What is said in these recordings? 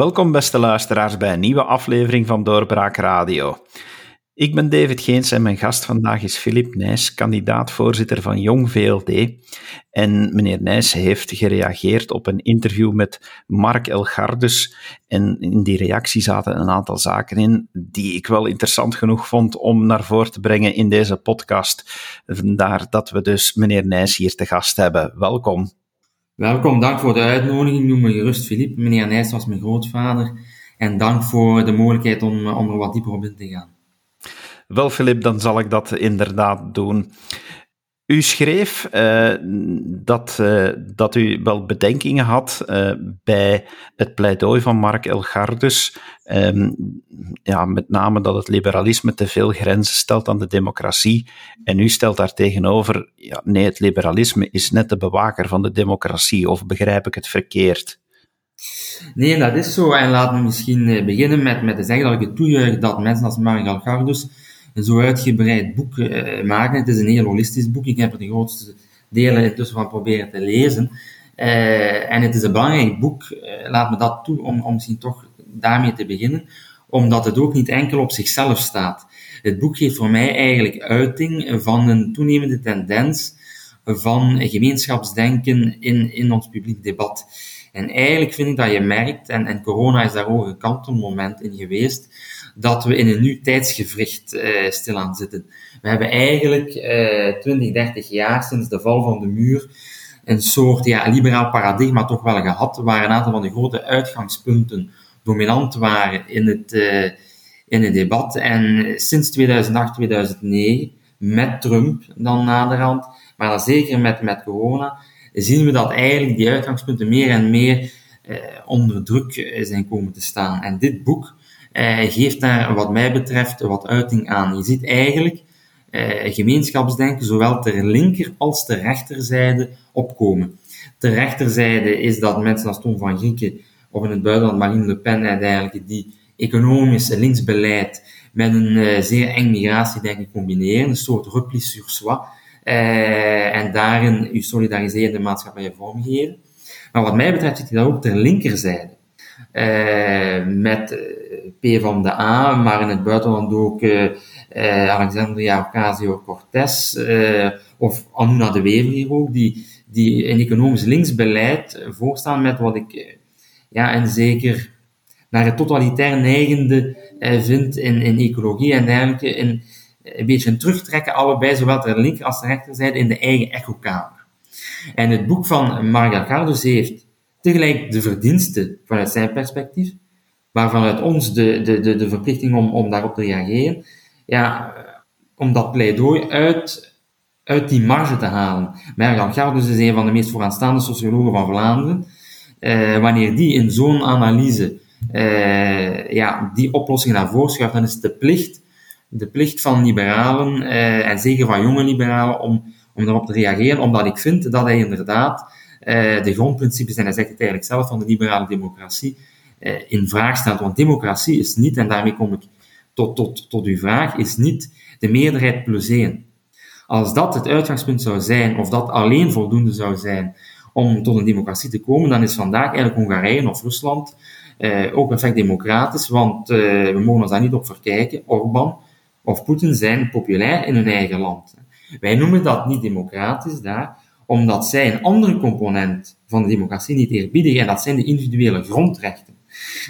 Welkom, beste luisteraars, bij een nieuwe aflevering van Doorbraak Radio. Ik ben David Geens en mijn gast vandaag is Filip Nijs, kandidaat-voorzitter van Jong VLD. En meneer Nijs heeft gereageerd op een interview met Mark Elgardus. En in die reactie zaten een aantal zaken in die ik wel interessant genoeg vond om naar voren te brengen in deze podcast. Vandaar dat we dus meneer Nijs hier te gast hebben. Welkom. Welkom, dank voor de uitnodiging. Noem me gerust Filip. Meneer Nijs was mijn grootvader. En dank voor de mogelijkheid om, om er wat dieper op in te gaan. Wel, Filip, dan zal ik dat inderdaad doen. U schreef uh, dat, uh, dat u wel bedenkingen had uh, bij het pleidooi van Mark Elgardus. Um, ja, met name dat het liberalisme te veel grenzen stelt aan de democratie. En u stelt daar tegenover, ja, nee, het liberalisme is net de bewaker van de democratie. Of begrijp ik het verkeerd? Nee, dat is zo. En laten we misschien beginnen met, met te zeggen dat ik het toejuich dat mensen als Mark Elgardus zo uitgebreid boek uh, maken. Het is een heel holistisch boek. Ik heb er de grootste delen intussen van proberen te lezen. Uh, en het is een belangrijk boek, uh, laat me dat toe, om, om misschien toch daarmee te beginnen, omdat het ook niet enkel op zichzelf staat. Het boek geeft voor mij eigenlijk uiting van een toenemende tendens van gemeenschapsdenken in, in ons publiek debat. En eigenlijk vind ik dat je merkt, en, en corona is daar ook een kantelmoment in geweest, dat we in een nieuw tijdsgevricht uh, stilaan zitten. We hebben eigenlijk uh, 20, 30 jaar sinds de val van de muur een soort ja, liberaal paradigma toch wel gehad, waar een aantal van de grote uitgangspunten dominant waren in het, uh, in het debat. En sinds 2008, 2009, met Trump dan naderhand, maar dan zeker met, met corona, zien we dat eigenlijk die uitgangspunten meer en meer onder druk zijn komen te staan. En dit boek uh, geeft daar wat mij betreft wat uiting aan. Je ziet eigenlijk uh, gemeenschapsdenken zowel ter linker als ter rechterzijde opkomen. Ter rechterzijde is dat mensen als Tom van Grieken of in het buitenland Marine Le Pen eigenlijk die economische linksbeleid met een uh, zeer eng migratiedenken combineren, een soort repli sur soi, uh, en daarin je solidariserende maatschappij vormgeven. Maar wat mij betreft zit je dat ook ter linkerzijde. Met P van de A, maar in het buitenland ook uh, Alexandria Ocasio-Cortez of Anuna de Wever hier ook, die, die een economisch linksbeleid voorstaan met wat ik, ja, en zeker naar het totalitair neigende vind in, in ecologie en dergelijke, in, een beetje een terugtrekken, allebei, zowel ter linker als ter rechterzijde, in de eigen echokamer. En het boek van Margaret Gardus heeft tegelijk de verdiensten vanuit zijn perspectief, maar vanuit ons de, de, de, de verplichting om, om daarop te reageren, ja, om dat pleidooi uit, uit die marge te halen. Margaret Gardus is een van de meest vooraanstaande sociologen van Vlaanderen. Uh, wanneer die in zo'n analyse uh, ja, die oplossingen naar voren schuift, dan is de plicht, de plicht van liberalen, uh, en zeker van jonge liberalen, om, om daarop te reageren, omdat ik vind dat hij inderdaad de grondprincipes, en hij zegt het eigenlijk zelf, van de liberale democratie in vraag stelt. Want democratie is niet, en daarmee kom ik tot, tot, tot uw vraag, is niet de meerderheid plus één. Als dat het uitgangspunt zou zijn, of dat alleen voldoende zou zijn om tot een democratie te komen, dan is vandaag eigenlijk Hongarije of Rusland uh, ook perfect democratisch, want we mogen ons daar niet op verkijken. Orbán of Poetin zijn populair in hun eigen land. Wij noemen dat niet democratisch daar, omdat zij een andere component van de democratie niet eerbiedigen, en dat zijn de individuele grondrechten.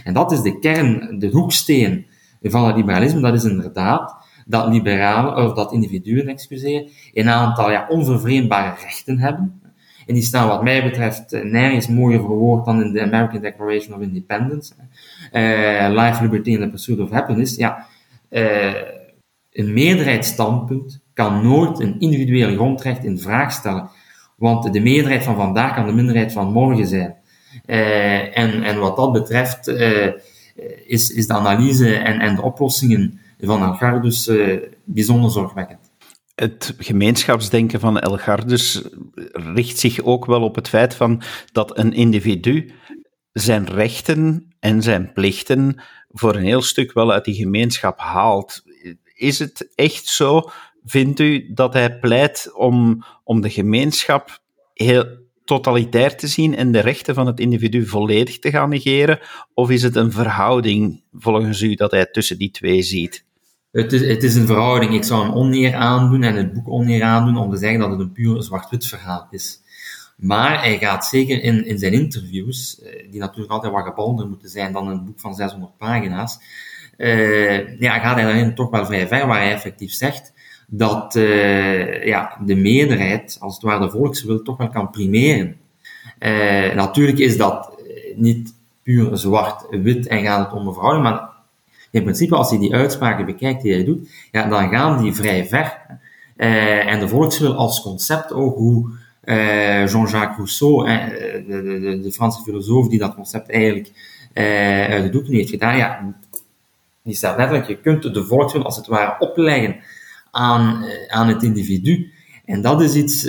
En dat is de kern, de hoeksteen van het liberalisme, dat is inderdaad dat liberalen, of dat individuen, excuseer, een aantal ja, onvervreemdbare rechten hebben. En die staan wat mij betreft nergens mooier verwoord dan in de American Declaration of Independence. Uh, life, liberty and the pursuit of happiness. Ja, uh, een meerderheidsstandpunt kan nooit een individueel grondrecht in vraag stellen. Want de meerderheid van vandaag kan de minderheid van morgen zijn. Uh, en, en wat dat betreft uh, is, is de analyse en, en de oplossingen van Elgardus uh, bijzonder zorgwekkend. Het gemeenschapsdenken van Elgardus richt zich ook wel op het feit van dat een individu zijn rechten en zijn plichten voor een heel stuk wel uit die gemeenschap haalt. Is het echt zo vindt u dat hij pleit om, om de gemeenschap heel totalitair te zien en de rechten van het individu volledig te gaan negeren? Of is het een verhouding, volgens u, dat hij tussen die twee ziet? Het is, het is een verhouding. Ik zou hem oneer aandoen en het boek oneer aandoen om te zeggen dat het een puur zwart-wit verhaal is. Maar hij gaat zeker in, in zijn interviews, eh, die natuurlijk altijd wat gebalder moeten zijn dan een boek van 600 pagina's, uh, ja, gaat hij daarin toch wel vrij ver, waar hij effectief zegt dat uh, ja, de meerderheid, als het ware de volkswil, toch wel kan primeren. Uh, natuurlijk is dat niet puur zwart-wit en gaat het om een maar in principe, als je die uitspraken bekijkt die hij doet, ja, dan gaan die vrij ver. En de volkswil als concept ook, hoe Jean-Jacques Rousseau, de, de, de, Franse filosoof die dat concept eigenlijk uit de doeken heeft gedaan, ja, die staat letterlijk, je kunt de volkswil als het ware opleggen aan, aan het individu. En dat is iets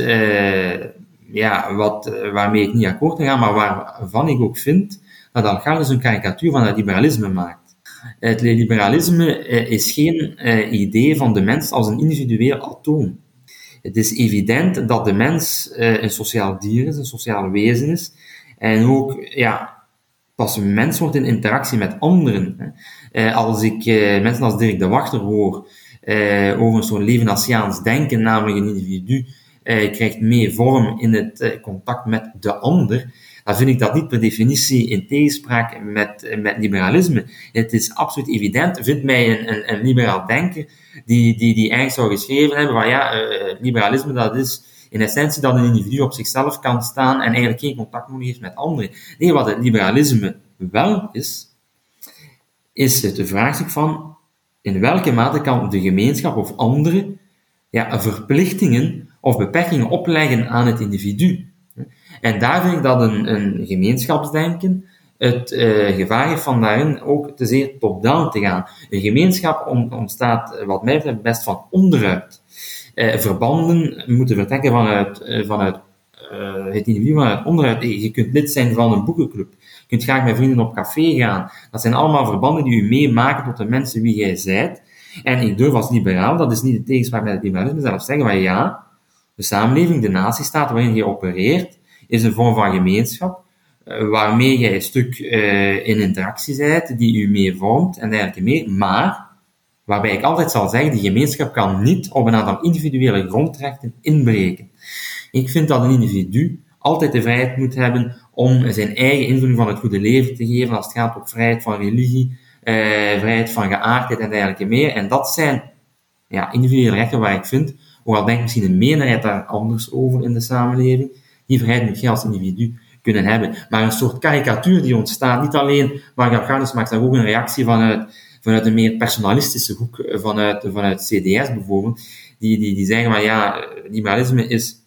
ja, wat, waarmee ik niet akkoord ga, maar waarvan ik ook vind dat Algarve een karikatuur van het liberalisme maakt. Het liberalisme eh, is geen eh, idee van de mens als een individueel atoom. Het is evident dat de mens eh, een sociaal dier is, een sociaal wezen is, en ook, ja, pas een mens wordt in interactie met anderen. Als ik mensen als Dirk de Wachter hoor over zo'n levenasiaans denken, namelijk een individu krijgt meer vorm in het contact met de ander, dan vind ik dat niet per definitie in tegenspraak met, met liberalisme. Het is absoluut evident, vindt mij een, een, een liberaal denker, die, die, die eigenlijk zou geschreven hebben van ja, uh, liberalisme dat is in essentie dat een individu op zichzelf kan staan en eigenlijk geen contact nodig heeft met anderen. Nee, wat het liberalisme wel is, is het vraagstuk van in welke mate kan de gemeenschap of anderen ja, verplichtingen of beperkingen opleggen aan het individu. En daar vind ik dat een, een gemeenschapsdenken het uh, gevaar heeft van daarin ook te zeer top-down te gaan. Een gemeenschap ontstaat, wat mij betreft, best van onderuit. Uh, verbanden moeten vertrekken vanuit, uh, het individu, onderuit. Je kunt lid zijn van een boekenclub. Je kunt graag met vrienden op café gaan. Dat zijn allemaal verbanden die u meemaken tot de mensen wie jij zijt. En ik durf als liberaal, dat is niet de tegenspraak met het liberalisme, zelf zeggen van ja, de samenleving, de natiestaat waarin je opereert, is een vorm van gemeenschap, uh, waarmee jij een stuk uh, in interactie bent, die u mee vormt en dergelijke meer, maar waarbij ik altijd zal zeggen, die gemeenschap kan niet op een aantal individuele grondrechten inbreken. Ik vind dat een individu altijd de vrijheid moet hebben om zijn eigen invulling van het goede leven te geven als het gaat om vrijheid van religie, uh, vrijheid van geaardheid en dergelijke meer. En dat zijn ja, individuele rechten waar ik vind, hoewel denk ik misschien een meerderheid daar anders over in de samenleving, die vrijheid moet je als individu kunnen hebben. Maar een soort karikatuur die ontstaat, niet alleen, maar Garganis maakt daar ook een reactie vanuit, vanuit een meer personalistische hoek, eh, vanuit, vanuit CDS bijvoorbeeld, die, die, die zeggen van ja, liberalisme is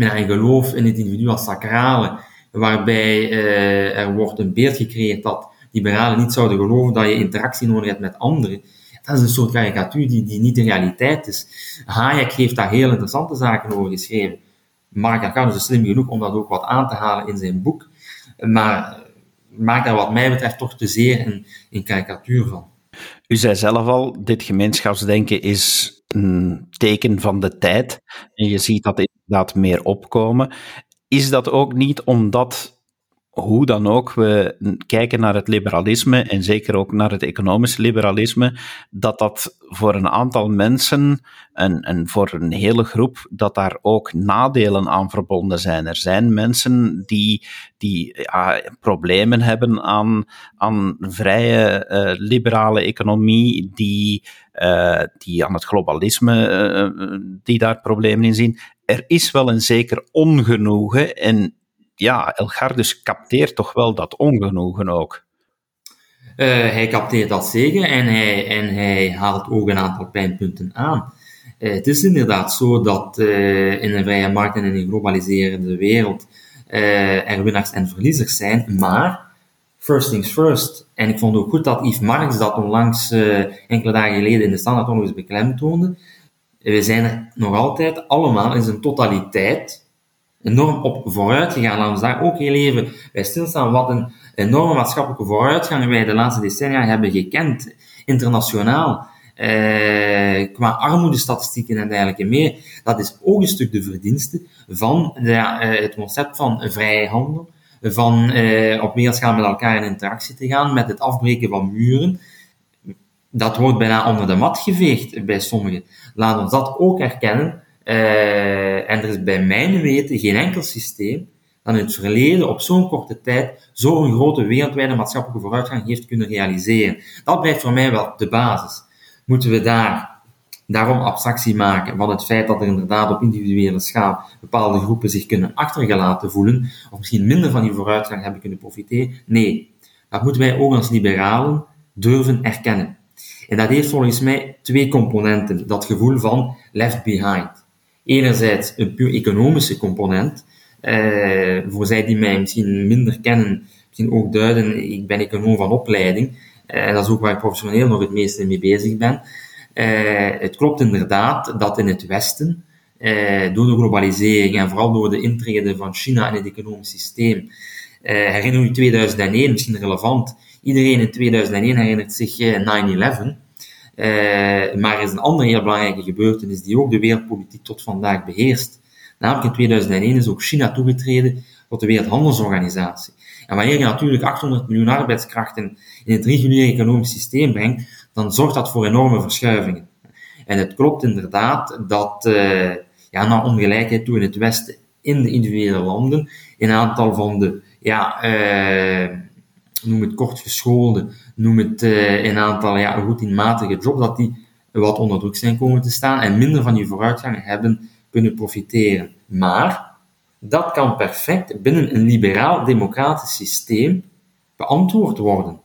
met een geloof in het individu als sacrale, waarbij uh, er wordt een beeld gecreëerd dat liberalen niet zouden geloven dat je interactie nodig hebt met anderen. Dat is een soort karikatuur die, die niet de realiteit is. Hayek heeft daar heel interessante zaken over geschreven. Mark Arcanus is slim genoeg om dat ook wat aan te halen in zijn boek, maar maakt daar wat mij betreft toch te zeer een, een karikatuur van. U zei zelf al, dit gemeenschapsdenken is een teken van de tijd. En je ziet dat inderdaad meer opkomen. Is dat ook niet omdat hoe dan ook we kijken naar het liberalisme en zeker ook naar het economische liberalisme, dat dat voor een aantal mensen en, en voor een hele groep, dat daar ook nadelen aan verbonden zijn. Er zijn mensen die, die ja, problemen hebben aan, aan vrije uh, liberale economie, die, uh, die aan het globalisme, uh, die daar problemen in zien. Er is wel een zeker ongenoegen en ja, Elgardus capteert toch wel dat ongenoegen ook. Uh, hij capteert dat zeker en hij, en hij haalt ook een aantal pijnpunten aan. Uh, het is inderdaad zo dat uh, in een vrije markt en in een globaliserende wereld er winnaars en verliezers zijn, maar first things first. En ik vond ook goed dat Yves Marx dat onlangs enkele dagen geleden in de standaard nog eens beklemtoonde. We zijn er nog altijd allemaal in zijn totaliteit enorm op vooruit gegaan. Laten we daar ook heel even bij stilstaan wat een enorme maatschappelijke vooruitgang wij de laatste decennia hebben gekend, internationaal. uh, qua armoedestatistieken en dergelijke meer, dat is ook een stuk de verdienste van de, uh, het concept van vrije handel, van uh, op wereldschaal met elkaar in interactie te gaan, met het afbreken van muren. Dat wordt bijna onder de mat geveegd bij sommigen. Laat ons dat ook erkennen. En er is bij mijn weten geen enkel systeem dat in het verleden op zo'n korte tijd zo'n grote wereldwijde maatschappelijke vooruitgang heeft kunnen realiseren. Dat blijft voor mij wel de basis moeten we daar daarom abstractie maken van het feit dat er inderdaad op individuele schaal bepaalde groepen zich kunnen achtergelaten voelen, of misschien minder van die vooruitgang hebben kunnen profiteren. Nee, dat moeten wij ook als liberalen durven erkennen. En dat heeft volgens mij twee componenten. Dat gevoel van left behind. Enerzijds een puur economische component. Eh, voor zij die mij misschien minder kennen, misschien ook duiden, ik ben econoom van opleiding. En eh, dat is ook waar ik professioneel nog het meeste mee bezig ben. Uh, het klopt inderdaad dat in het Westen, door de globalisering en vooral door de intrede van China in het economisch systeem, herinner u 2001, misschien relevant, iedereen in 2001 herinnert zich 9-11, maar er is een andere heel belangrijke gebeurtenis die ook de wereldpolitiek tot vandaag beheerst. Namelijk in 2001 is ook China toegetreden tot de Wereldhandelsorganisatie. En wanneer je natuurlijk 800 miljoen arbeidskrachten in het reguliere economisch systeem brengt, dan zorgt dat voor enorme verschuivingen. En het klopt inderdaad dat uh, ja, naar ongelijkheid toe in het Westen, in de individuele landen, een aantal van de, ja, uh, noem het kortgeschoolde, noem het uh, een aantal ja, routinematige jobs, dat die wat onder druk zijn komen te staan en minder van die vooruitgang hebben kunnen profiteren. Maar dat kan perfect binnen een liberaal-democratisch systeem beantwoord worden.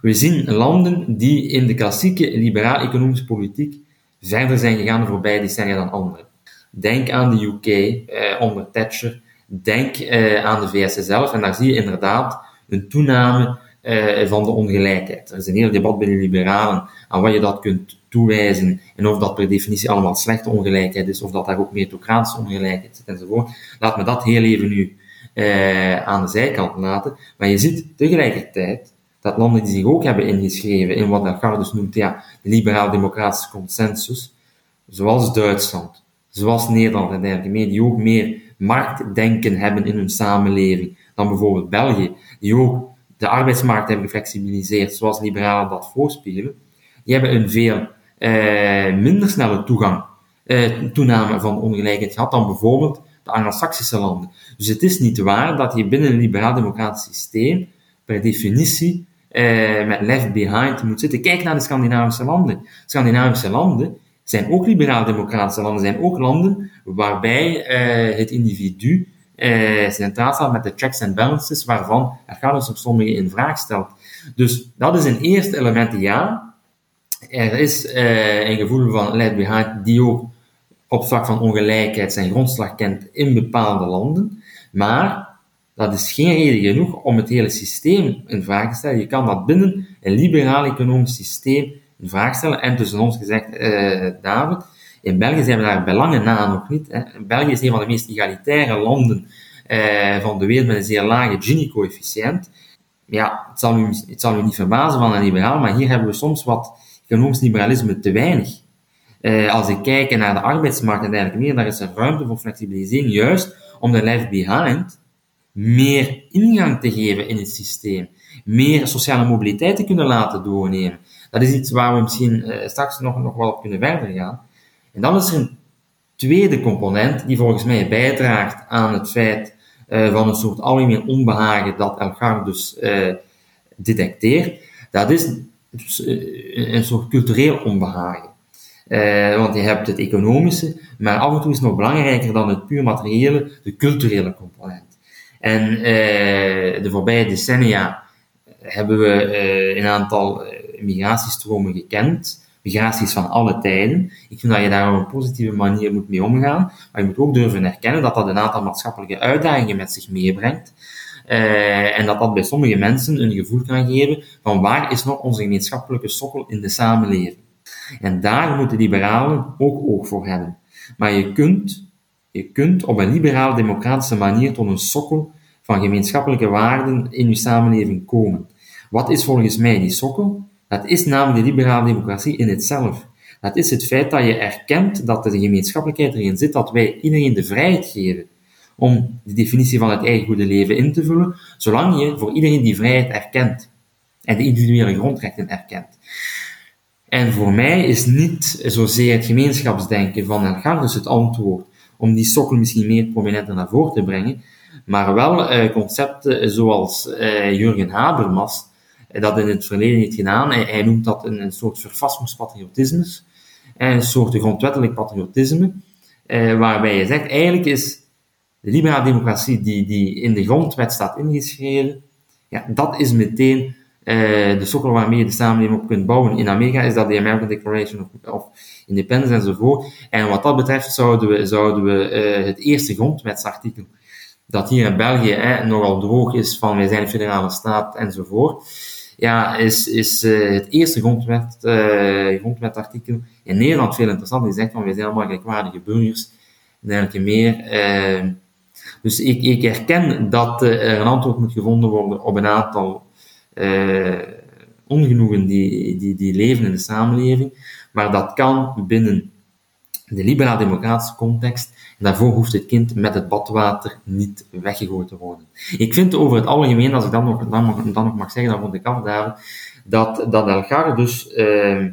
We zien landen die in de klassieke liberaal-economische politiek verder zijn gegaan de voorbije decennia dan anderen. Denk aan de UK eh, onder Thatcher, denk eh, aan de VS zelf, en daar zie je inderdaad een toename uh, van de ongelijkheid. Er is een heel debat binnen liberalen aan wat je dat kunt toewijzen en of dat per definitie allemaal slechte ongelijkheid is, of dat daar ook meritocratische ongelijkheid zit enzovoort. Laat me dat heel even nu uh, aan de zijkant laten. Maar je ziet tegelijkertijd dat landen die zich ook hebben ingeschreven in wat Lagarde noemt ja, de liberaal-democratische consensus, zoals Duitsland, zoals Nederland en dergelijke meer, die ook meer marktdenken hebben in hun samenleving dan bijvoorbeeld België, die ook de arbeidsmarkt hebben geflexibiliseerd, zoals liberalen dat voorspelen, die hebben een veel eh, minder snelle toegang, eh, toename van ongelijkheid gehad dan bijvoorbeeld de Anglo-Saxische landen. Dus het is niet waar dat je binnen een liberaal-democratisch systeem per definitie eh, met left behind moet zitten. Kijk naar de Scandinavische landen. Scandinavische landen zijn ook liberaal-democratische landen, zijn ook landen waarbij eh, het individu eh, centraal staat met de checks and balances, waarvan Arcadis op sommige in vraag stelt. Dus dat is een eerste element, ja. Er is eh, een gevoel van behind die ook op vlak van ongelijkheid zijn grondslag kent in bepaalde landen. Maar dat is geen reden genoeg om het hele systeem in vraag te stellen. Je kan dat binnen een liberaal economisch systeem in vraag stellen. En tussen ons gezegd, eh, David, in België zijn we daar bij lange na nog niet. Hè. België is een van de meest egalitaire landen eh, van de wereld met een zeer lage Gini-coëfficiënt. Ja, het zal, u, het zal u niet verbazen van een liberaal, maar hier hebben we soms wat economisch liberalisme te weinig. Eh, als ik kijk naar de arbeidsmarkt en dergelijke meer, daar is er ruimte voor flexibilisering, juist om de life behind meer ingang te geven in het systeem, meer sociale mobiliteit te kunnen laten doornemen. Dat is iets waar we misschien uh, straks nog, nog wel op kunnen verder gaan. En dan is er een tweede component die volgens mij bijdraagt aan het feit uh, van een soort algemeen onbehagen dat Elgar dus uh, detecteert. Dat is een soort cultureel onbehagen. Want je hebt het economische, maar af en toe is nog belangrijker dan het puur materiële, de culturele component. En de voorbije decennia hebben we een aantal migratiestromen gekend, migraties van alle tijden. Ik vind dat je daar op een positieve manier moet mee omgaan, maar je moet ook durven erkennen dat dat een aantal maatschappelijke uitdagingen met zich meebrengt. Uh, en dat dat bij sommige mensen een gevoel kan geven van waar is nog onze gemeenschappelijke sokkel in de samenleving. En daar moeten liberalen ook oog voor hebben. Maar je kunt, je kunt op een liberaal-democratische manier tot een sokkel van gemeenschappelijke waarden in je samenleving komen. Wat is volgens mij die sokkel? Dat is namelijk de liberale democratie in itself. Dat is het feit dat je erkent dat de gemeenschappelijkheid erin zit, dat wij iedereen de vrijheid geven om de definitie van het eigen goede leven in te vullen, zolang je voor iedereen die vrijheid erkent en de individuele grondrechten erkent. En voor mij is niet zozeer het gemeenschapsdenken van Elgardus het antwoord om die sokkel misschien meer prominenter naar voren te brengen, maar wel eh, concepten zoals eh, Jurgen Habermas dat in het verleden heeft gedaan. Hij, hij noemt dat een, een soort verfasmuspatriotisme, een soort grondwettelijk patriotisme, eh, waarbij je zegt, eigenlijk is de liberale democratie die, die in de grondwet staat ingeschreven, ja, dat is meteen uh, de sokkel waarmee je de samenleving op kunt bouwen. In Amerika is dat de American Declaration of, of Independence enzovoort. En wat dat betreft zouden we, zouden we uh, het eerste grondwetsartikel, dat hier in België hè, nogal droog is van wij zijn een federale staat enzovoort, ja, is, is uh, het eerste grondwet, grondwetartikel in Nederland veel interessant. Die zegt van wij zijn allemaal gelijkwaardige burgers en dergelijke meer. dus ik, ik herken dat er een antwoord moet gevonden worden op een aantal ongenoegen die, die, die leven in de samenleving, maar dat kan binnen de liberaal-democratische context. En daarvoor hoeft het kind met het badwater niet weggegooid te worden. Ik vind over het algemeen, als ik dan nog, dan nog, mag zeggen, dan vond ik af, David, dat, dat Elgar dus uh,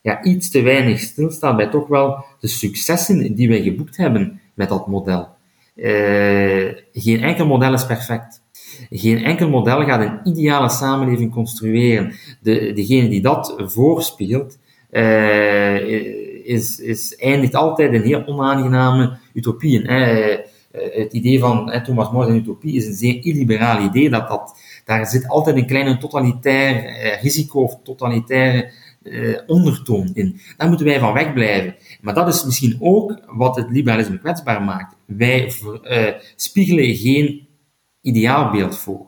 ja, iets te weinig stilstaat bij toch wel de successen die wij geboekt hebben met dat model. Uh, geen enkel model is perfect. Geen enkel model gaat een ideale samenleving construeren. De, degene die dat voorspiegelt, uh, is, is, eindigt altijd in heel onaangename utopieën. Hè. Het idee van Thomas More een utopie is een zeer illiberaal idee. Dat dat, daar zit altijd een kleine totalitair eh, risico of totalitaire uh, ondertoon in. Daar moeten wij van wegblijven. Maar dat is misschien ook wat het liberalisme kwetsbaar maakt. Wij uh, spiegelen geen ideaalbeeld voor.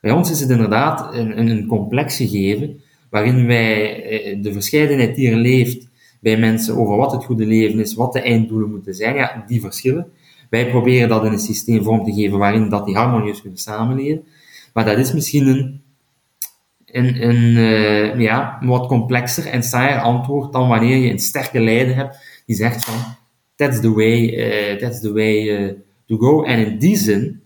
Bij ons is het inderdaad een, een complex gegeven, waarin wij eh, de verscheidenheid die er leeft bij mensen over wat het goede leven is, wat de einddoelen moeten zijn, ja, die verschillen. Wij proberen dat in een systeem vorm te geven waarin dat die harmonieus kunnen samenleven. Maar dat is misschien een, een, een uh, ja, wat complexer en saaier antwoord dan wanneer je een sterke leider hebt die zegt van, that's the way, uh, that's the way uh, to go. En in die zin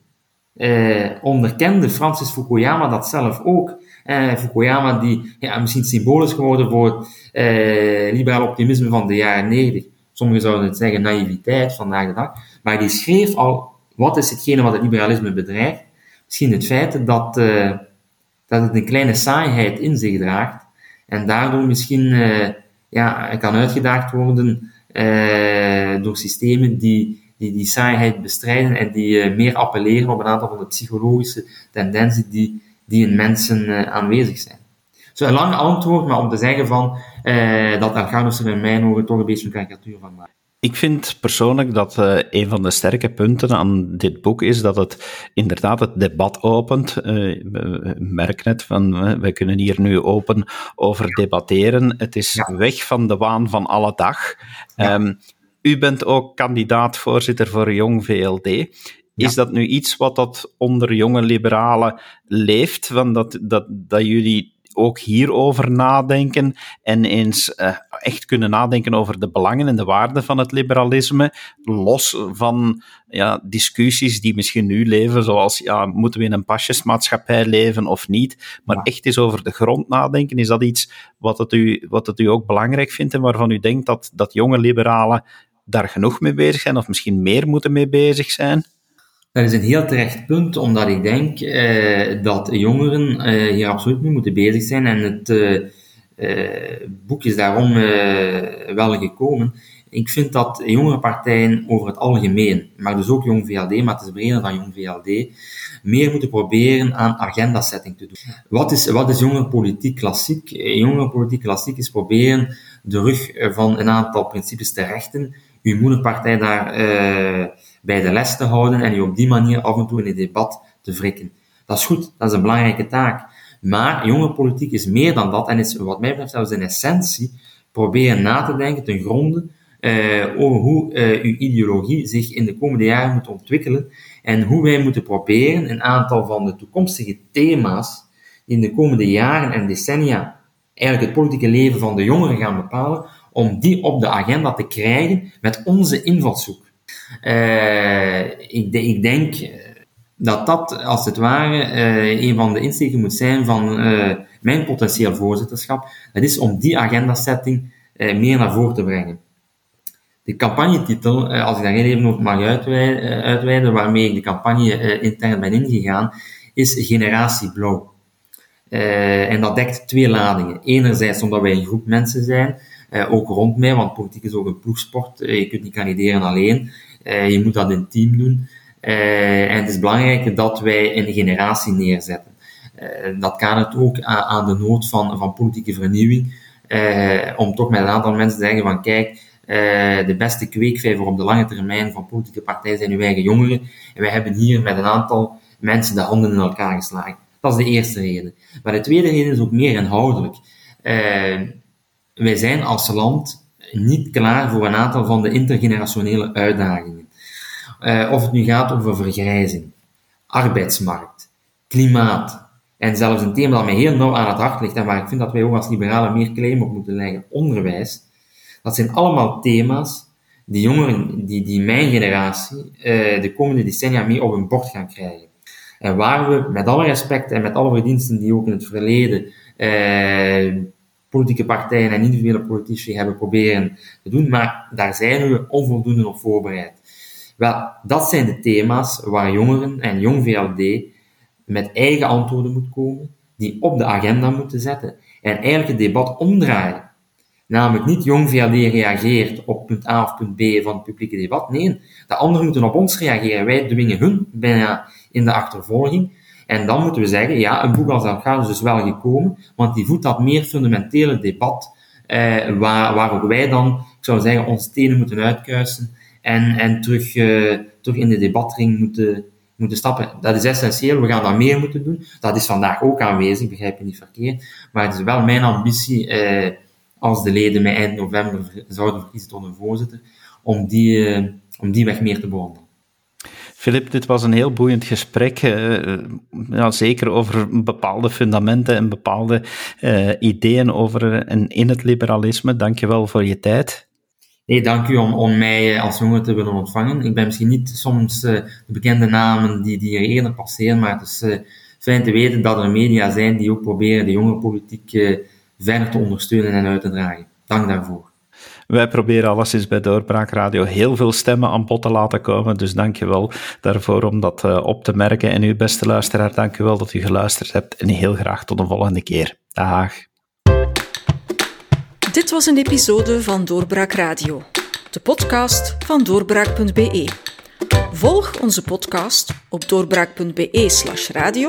eh, onderkende Francis Fukuyama dat zelf ook. Eh, Fukuyama, die ja, misschien symbolisch geworden voor het eh, liberaal optimisme van de jaren 90. Sommigen zouden het zeggen naïviteit vandaag de dag. Maar die schreef al, wat is hetgene wat het liberalisme bedreigt? Misschien het feit dat, uh, dat het een kleine saaiheid in zich draagt. En daardoor misschien uh, ja, kan uitgedaagd worden uh, door systemen die die die saaiheid bestrijden en die meer appelleren op een aantal van de psychologische tendensen die, die in mensen uh, aanwezig zijn. Zo een lang antwoord, maar om te zeggen van, uh, dat Arganus er in mijn ogen toch een beetje een karikatuur van maakt. Ik vind persoonlijk dat uh, een van de sterke punten aan dit boek is dat het inderdaad het debat opent. Uh, merk net van, uh, wij kunnen hier nu open over debatteren. Het is ja. weg van de waan van alle dag. Ja. Um, u bent ook kandidaat-voorzitter voor Jong VLD. Is dat nu iets wat dat onder jonge liberalen leeft? Van dat, dat, dat jullie ook hierover nadenken en eens uh, echt kunnen nadenken over de belangen en de waarden van het liberalisme, los van ja, discussies die misschien nu leven, zoals ja, moeten we in een pasjesmaatschappij leven of niet, maar ja. echt eens over de grond nadenken. Is dat iets wat het u, wat het u ook belangrijk vindt en waarvan u denkt dat, dat jonge liberalen daar genoeg mee bezig zijn, of misschien meer moeten mee bezig zijn? Dat is een heel terecht punt, omdat ik denk eh, dat jongeren eh, hier absoluut mee moeten bezig zijn. En het eh, boek is daarom wel gekomen. Ik vind dat jongere partijen over het algemeen, maar dus ook Jong VLD, maar het is breder dan Jong VLD, meer moeten proberen aan agendasetting te doen. Wat is, wat is jongerenpolitiek klassiek? Jongerenpolitiek klassiek is proberen de rug van een aantal principes te rechten, uw moederpartij daar bij de les te houden en u op die manier af en toe in het debat te wrikken. Dat is goed, dat is een belangrijke taak. Maar jongerenpolitiek is meer dan dat en is wat mij betreft zelfs in essentie proberen na te denken ten gronde uh, over hoe uh, uw ideologie zich in de komende jaren moet ontwikkelen en hoe wij moeten proberen een aantal van de toekomstige thema's die in de komende jaren en decennia eigenlijk het politieke leven van de jongeren gaan bepalen, om die op de agenda te krijgen met onze invalshoek. Uh, ik, ik, denk dat dat, als het ware, uh, een van de insteken moet zijn van mijn potentieel voorzitterschap. Dat is om die agendasetting meer naar voren te brengen. De campagnetitel, als ik daar even over mag uitweiden, waarmee ik de campagne intern ben ingegaan, is Generatie Blauw. En dat dekt twee ladingen. Enerzijds omdat wij een groep mensen zijn, uh, ook rond mij, want politiek is ook een ploegsport. Uh, je kunt niet kandideren alleen. je moet dat in team doen. en het is belangrijk dat wij een generatie neerzetten. dat kan het ook aan, aan, de nood van, van politieke vernieuwing. om toch met een aantal mensen te zeggen van kijk, de beste kweekvijver op de lange termijn van politieke partijen zijn uw eigen jongeren. En wij hebben hier met een aantal mensen de handen in elkaar geslagen. Dat is de eerste reden. Maar de tweede reden is ook meer inhoudelijk. Wij zijn als land niet klaar voor een aantal van de intergenerationele uitdagingen. Uh, of het nu gaat over vergrijzing, arbeidsmarkt, klimaat, en zelfs een thema dat mij heel nauw aan het hart ligt en waar ik vind dat wij ook als liberalen meer claim op moeten leggen, onderwijs. Dat zijn allemaal thema's die jongeren, die, die mijn generatie, uh, de komende decennia mee op hun bord gaan krijgen. En waar we, met alle respect en met alle verdiensten die ook in het verleden eh, politieke partijen en individuele politici hebben proberen te doen, maar daar zijn we onvoldoende op voorbereid. Wel, dat zijn de thema's waar jongeren en jong VLD met eigen antwoorden moet komen, die op de agenda moeten zetten en eigenlijk het debat omdraaien. Namelijk niet jong VLD reageert op punt A of punt B van het publieke debat. Nee, de anderen moeten op ons reageren. Wij dwingen hun bijna in de achtervolging. En dan moeten we zeggen, ja, een boek als dat is dus wel gekomen, want die voedt dat meer fundamentele debat, eh, waar, waar ook wij dan, ik zou zeggen, onze tenen moeten uitkuisen en, en terug, eh, terug in de debatring moeten, moeten stappen. Dat is essentieel, we gaan dat meer moeten doen. Dat is vandaag ook aanwezig, begrijp je niet verkeerd. Maar het is wel mijn ambitie, eh, als de leden mij eind november zouden verkiezen tot een voorzitter, om die, eh, om die weg meer te bewandelen. Filip, dit was een heel boeiend gesprek. Uh, ja, zeker over bepaalde fundamenten en bepaalde uh, ideeën over en in het liberalisme. Dank je wel voor je tijd. Nee, dank u om, om mij als jongen te willen ontvangen. Ik ben misschien niet soms de bekende namen die, die er eerder passeren, maar het is fijn te weten dat er media zijn die ook proberen de jongerenpolitiek verder te ondersteunen en uit te dragen. Dank daarvoor. Wij proberen alleszins bij Doorbraak Radio heel veel stemmen aan bod te laten komen. Dus dank je wel daarvoor om dat uh, op te merken. En uw beste luisteraar, dank je wel dat u geluisterd hebt. En heel graag tot de volgende keer. Dag. Dit was een episode van Doorbraak Radio, de podcast van doorbraak.be. Volg onze podcast op doorbraak.be/slash radio